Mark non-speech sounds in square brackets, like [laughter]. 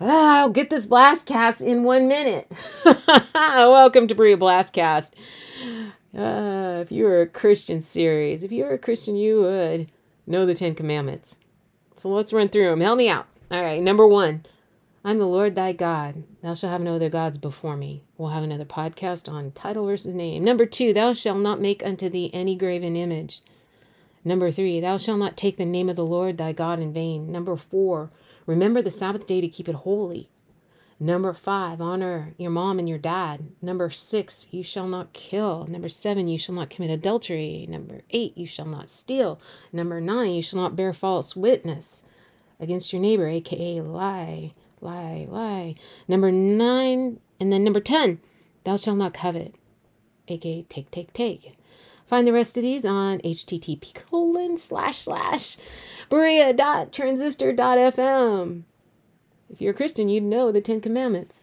I'll get this blastcast in one minute. [laughs] Welcome to Berea Blastcast. Uh, if you were a Christian series, if you were a Christian, you would know the Ten Commandments. So let's run through them. Help me out. All right, number one I'm the Lord thy God. Thou shalt have no other gods before me. We'll have another podcast on title versus name. Number two, thou shalt not make unto thee any graven image. Number three, thou shalt not take the name of the Lord thy God in vain. Number four, remember the Sabbath day to keep it holy. Number five, honor your mom and your dad. Number six, you shall not kill. Number seven, you shall not commit adultery. Number eight, you shall not steal. Number nine, you shall not bear false witness against your neighbor, aka lie lie, lie. Number nine, and then number 10, thou shalt not covet, aka take, take, take. Find the rest of these on http colon slash slash berea dot transistor dot fm. If you're a Christian, you'd know the Ten Commandments.